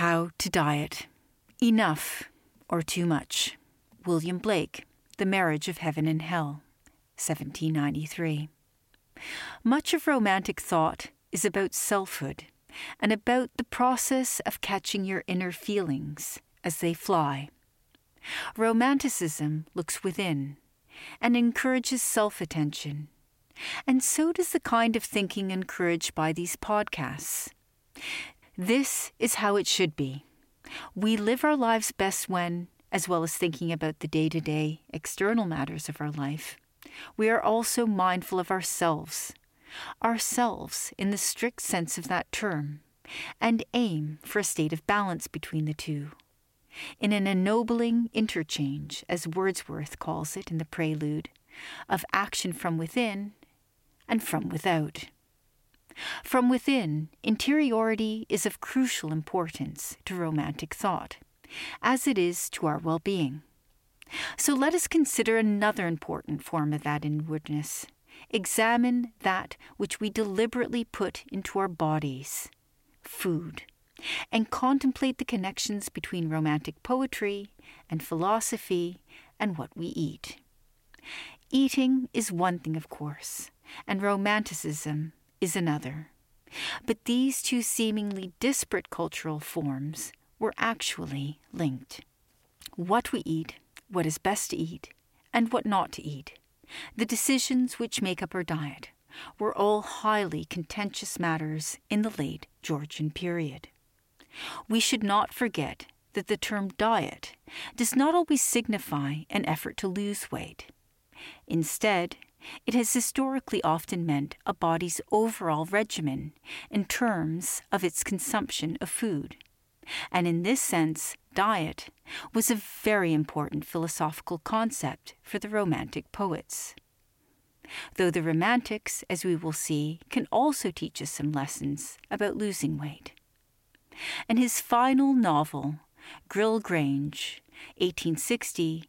How to Diet Enough or Too Much. William Blake, The Marriage of Heaven and Hell, 1793. Much of romantic thought is about selfhood and about the process of catching your inner feelings as they fly. Romanticism looks within and encourages self attention, and so does the kind of thinking encouraged by these podcasts. This is how it should be. We live our lives best when, as well as thinking about the day to day external matters of our life, we are also mindful of ourselves, ourselves in the strict sense of that term, and aim for a state of balance between the two. In an ennobling interchange, as Wordsworth calls it in the prelude, of action from within and from without. From within, interiority is of crucial importance to romantic thought, as it is to our well being. So let us consider another important form of that inwardness. Examine that which we deliberately put into our bodies food, and contemplate the connections between romantic poetry and philosophy and what we eat. Eating is one thing, of course, and romanticism is another. But these two seemingly disparate cultural forms were actually linked. What we eat, what is best to eat, and what not to eat, the decisions which make up our diet, were all highly contentious matters in the late Georgian period. We should not forget that the term diet does not always signify an effort to lose weight. Instead, it has historically often meant a body's overall regimen in terms of its consumption of food. And in this sense, diet was a very important philosophical concept for the Romantic poets. Though the Romantics, as we will see, can also teach us some lessons about losing weight. In his final novel, Gryll Grange, 1860,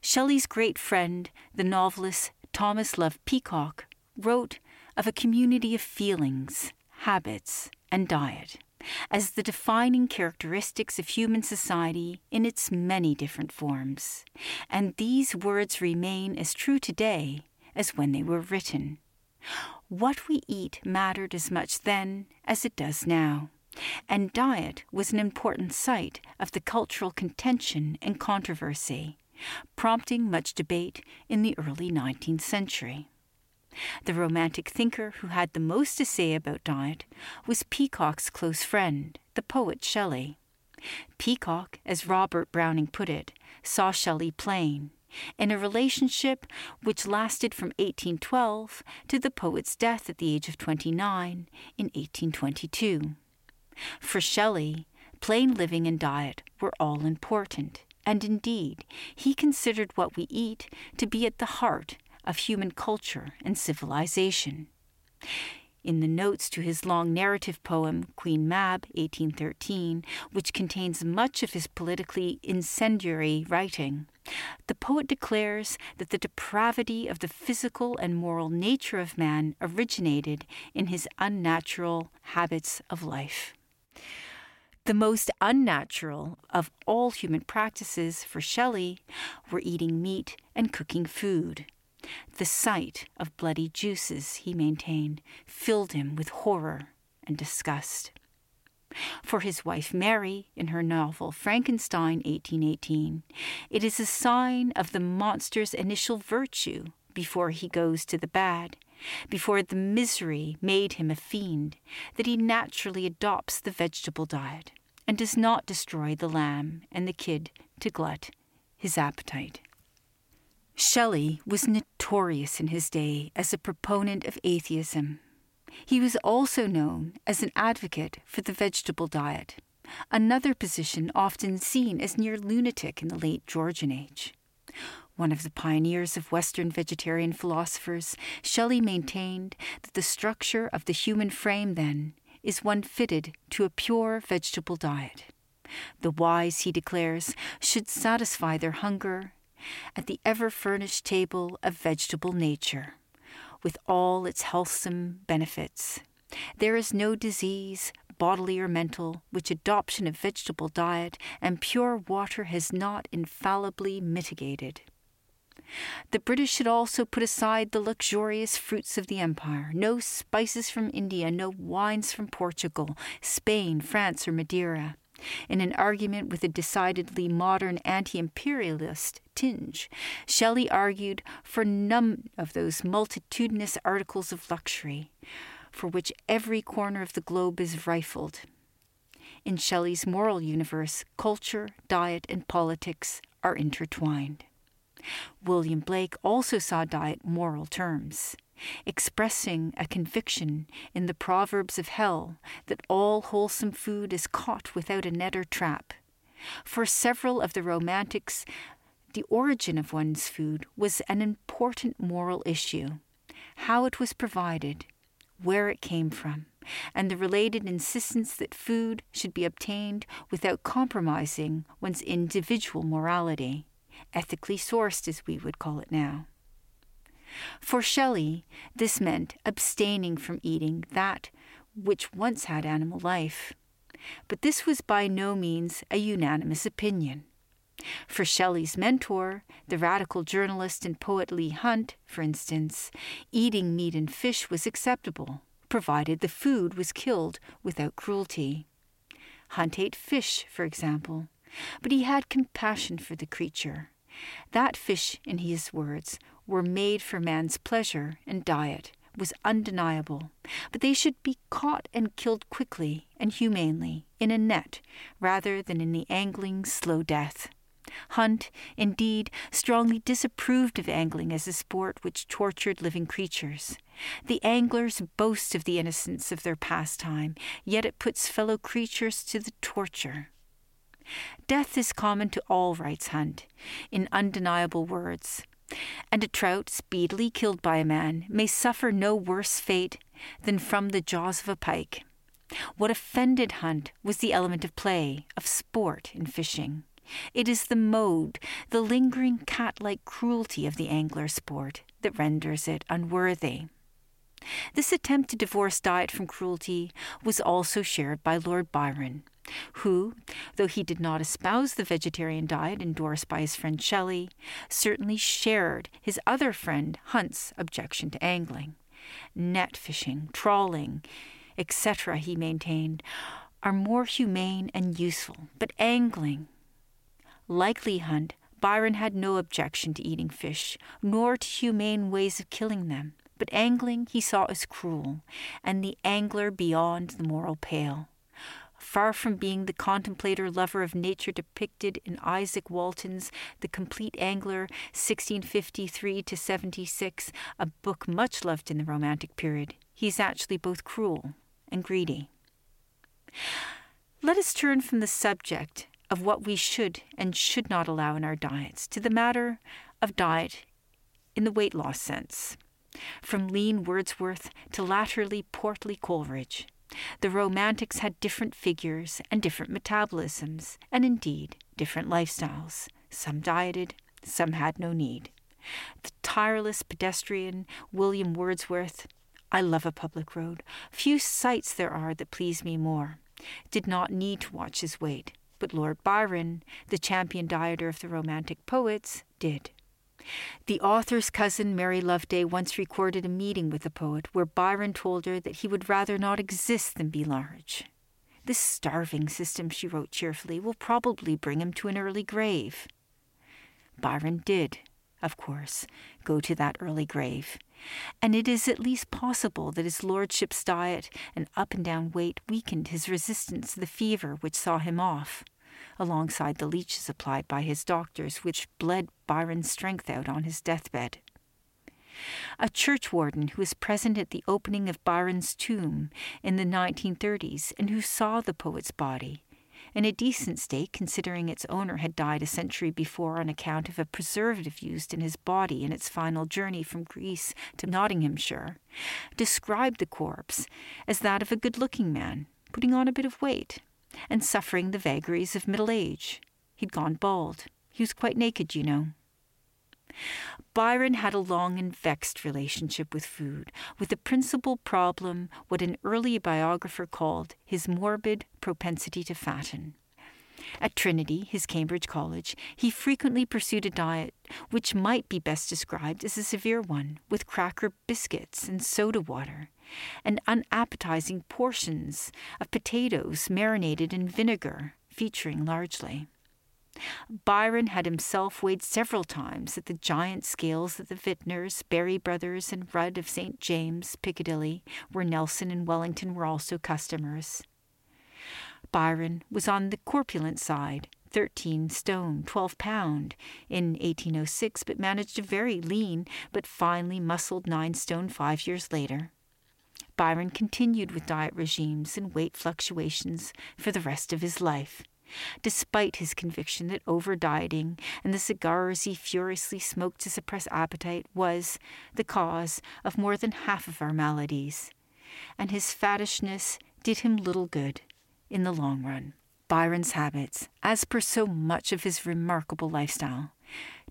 Shelley's great friend, the novelist Thomas Love Peacock wrote of a community of feelings, habits, and diet as the defining characteristics of human society in its many different forms. And these words remain as true today as when they were written. What we eat mattered as much then as it does now, and diet was an important site of the cultural contention and controversy prompting much debate in the early 19th century. The Romantic thinker who had the most to say about diet was Peacock's close friend, the poet Shelley. Peacock, as Robert Browning put it, saw Shelley plain, in a relationship which lasted from 1812 to the poet's death at the age of 29 in 1822. For Shelley, plain living and diet were all important, and indeed, he considered what we eat to be at the heart of human culture and civilization. In the notes to his long narrative poem, Queen Mab, 1813, which contains much of his politically incendiary writing, the poet declares that the depravity of the physical and moral nature of man originated in his unnatural habits of life. The most unnatural of all human practices for Shelley were eating meat and cooking food. The sight of bloody juices, he maintained, filled him with horror and disgust. For his wife Mary, in her novel Frankenstein, 1818, it is a sign of the monster's initial virtue before he goes to the bad, before the misery made him a fiend, that he naturally adopts the vegetable diet and does not destroy the lamb and the kid to glut his appetite. Shelley was notorious in his day as a proponent of atheism. He was also known as an advocate for the vegetable diet, another position often seen as near lunatic in the late Georgian age. One of the pioneers of Western vegetarian philosophers, Shelley maintained that the structure of the human frame, then, is one fitted to a pure vegetable diet. The wise, he declares, should satisfy their hunger at the ever furnished table of vegetable nature, with all its healthsome benefits. There is no disease, bodily or mental, which adoption of vegetable diet and pure water has not infallibly mitigated. The British should also put aside the luxurious fruits of the empire no spices from India, no wines from Portugal, Spain, France, or Madeira. In an argument with a decidedly modern anti imperialist tinge, Shelley argued for none of those multitudinous articles of luxury for which every corner of the globe is rifled. In Shelley's moral universe, culture, diet, and politics are intertwined. William Blake also saw diet moral terms, expressing a conviction in the Proverbs of Hell that all wholesome food is caught without a net or trap. For several of the Romantics, the origin of one's food was an important moral issue, how it was provided, where it came from, and the related insistence that food should be obtained without compromising one's individual morality ethically sourced as we would call it now. For Shelley, this meant abstaining from eating that which once had animal life. But this was by no means a unanimous opinion. For Shelley's mentor, the radical journalist and poet Leigh Hunt, for instance, eating meat and fish was acceptable, provided the food was killed without cruelty. Hunt ate fish, for example, but he had compassion for the creature. That fish, in his words, were made for man's pleasure and diet was undeniable, but they should be caught and killed quickly and humanely in a net rather than in the angling slow death. Hunt, indeed, strongly disapproved of angling as a sport which tortured living creatures. The anglers boast of the innocence of their pastime, yet it puts fellow creatures to the torture. Death is common to all writes Hunt, in undeniable words, and a trout speedily killed by a man may suffer no worse fate than from the jaws of a pike. What offended Hunt was the element of play, of sport in fishing. It is the mode, the lingering cat like cruelty of the angler sport that renders it unworthy. This attempt to divorce diet from cruelty was also shared by Lord Byron, who, though he did not espouse the vegetarian diet endorsed by his friend Shelley, certainly shared his other friend Hunt's objection to angling. Net fishing, trawling, etc., he maintained, are more humane and useful, but angling. Like Leigh Hunt, Byron had no objection to eating fish, nor to humane ways of killing them, but angling he saw as cruel, and the angler beyond the moral pale far from being the contemplator lover of nature depicted in Izaak Walton's The Compleat Angler, 1653 to 76, a book much loved in the Romantic period. He is actually both cruel and greedy. Let us turn from the subject of what we should and should not allow in our diets to the matter of diet in the weight loss sense, from lean Wordsworth to latterly portly Coleridge. The Romantics had different figures and different metabolisms, and indeed different lifestyles. Some dieted, some had no need. The tireless pedestrian William Wordsworth, I love a public road. Few sights there are that please me more. Did not need to watch his weight, but Lord Byron, the champion dieter of the Romantic poets, did. The author's cousin, Mary Loveday, once recorded a meeting with the poet where Byron told her that he would rather not exist than be large. This starving system, she wrote cheerfully, will probably bring him to an early grave. Byron did, of course, go to that early grave, and it is at least possible that his lordship's diet and up and down weight weakened his resistance to the fever which saw him off alongside the leeches applied by his doctors, which bled Byron's strength out on his deathbed. A churchwarden who was present at the opening of Byron's tomb in the 1930s and who saw the poet's body, in a decent state considering its owner had died a century before on account of a preservative used in his body in its final journey from Greece to Nottinghamshire, described the corpse as that of a good looking man, putting on a bit of weight and suffering the vagaries of middle age. He'd gone bald. He was quite naked, you know. Byron had a long and vexed relationship with food, with the principal problem what an early biographer called his morbid propensity to fatten. At Trinity, his Cambridge college, he frequently pursued a diet which might be best described as a severe one, with cracker biscuits and soda water, and unappetizing portions of potatoes marinated in vinegar, featuring largely. Byron had himself weighed several times at the giant scales of the Vintners, Berry Brothers, and Rudd of St. James, Piccadilly, where Nelson and Wellington were also customers. Byron was on the corpulent side, 13 stone, 12 pound, in 1806, but managed a very lean but finely muscled 9 stone five years later. Byron continued with diet regimes and weight fluctuations for the rest of his life, despite his conviction that over dieting and the cigars he furiously smoked to suppress appetite was the cause of more than half of our maladies, and his fattishness did him little good in the long run. Byron's habits, as per so much of his remarkable lifestyle,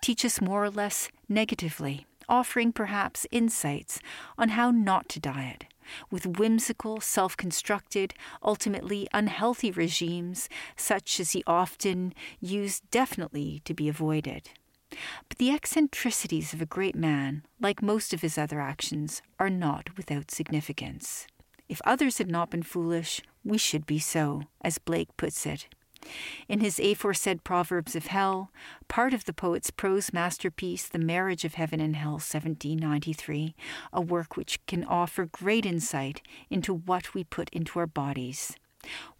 teach us more or less negatively, offering perhaps insights on how not to diet, with whimsical, self constructed, ultimately unhealthy regimes, such as he often used, definitely to be avoided. But the eccentricities of a great man, like most of his other actions, are not without significance. If others had not been foolish, we should be so, as Blake puts it. In his aforesaid Proverbs of Hell, part of the poet's prose masterpiece, The Marriage of Heaven and Hell, 1793, a work which can offer great insight into what we put into our bodies.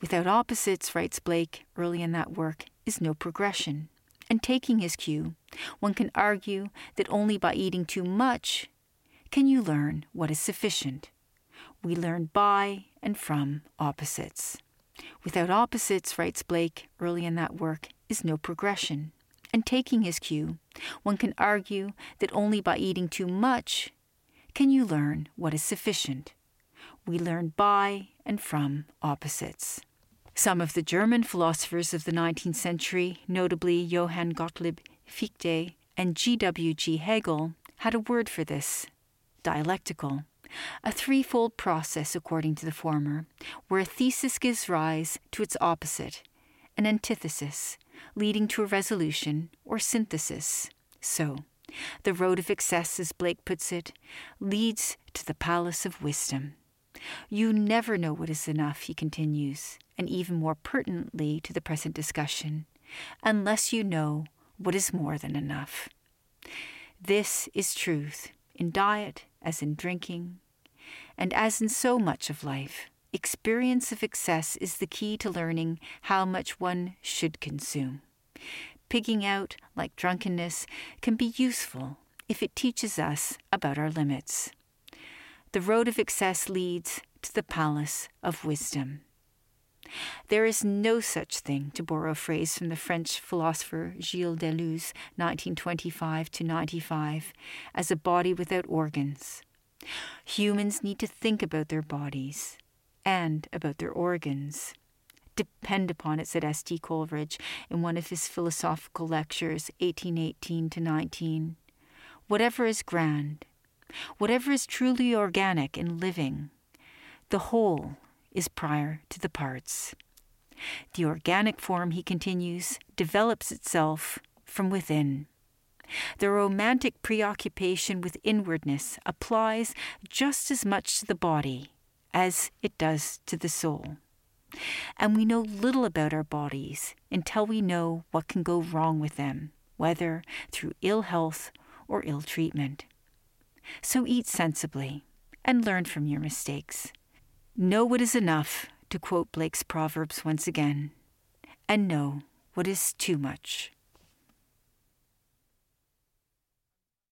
Without opposites, writes Blake early in that work, is no progression. And taking his cue, one can argue that only by eating too much can you learn what is sufficient. We learn by and from opposites. Without opposites, writes Blake early in that work, is no progression. And taking his cue, one can argue that only by eating too much can you learn what is sufficient. We learn by and from opposites. Some of the German philosophers of the 19th century, notably Johann Gottlieb Fichte and G.W.F. Hegel, had a word for this dialectical a threefold process according to the former, where a thesis gives rise to its opposite, an antithesis, leading to a resolution or synthesis. So, the road of excess, as Blake puts it, leads to the palace of wisdom. You never know what is enough, he continues, and even more pertinently to the present discussion, unless you know what is more than enough. This is truth in diet as in drinking, and as in so much of life, experience of excess is the key to learning how much one should consume. Pigging out, like drunkenness, can be useful if it teaches us about our limits. The road of excess leads to the palace of wisdom. There is no such thing, to borrow a phrase from the French philosopher Gilles Deleuze, 1925 to 95, as a body without organs. Humans need to think about their bodies and about their organs. Depend upon it, said S.T. Coleridge in one of his philosophical lectures, 1818 to 19. Whatever is grand, whatever is truly organic and living, the whole is prior to the parts. The organic form, he continues, develops itself from within. The romantic preoccupation with inwardness applies just as much to the body as it does to the soul. And we know little about our bodies until we know what can go wrong with them, whether through ill health or ill treatment. So eat sensibly and learn from your mistakes. Know what is enough, to quote Blake's Proverbs once again, and know what is too much.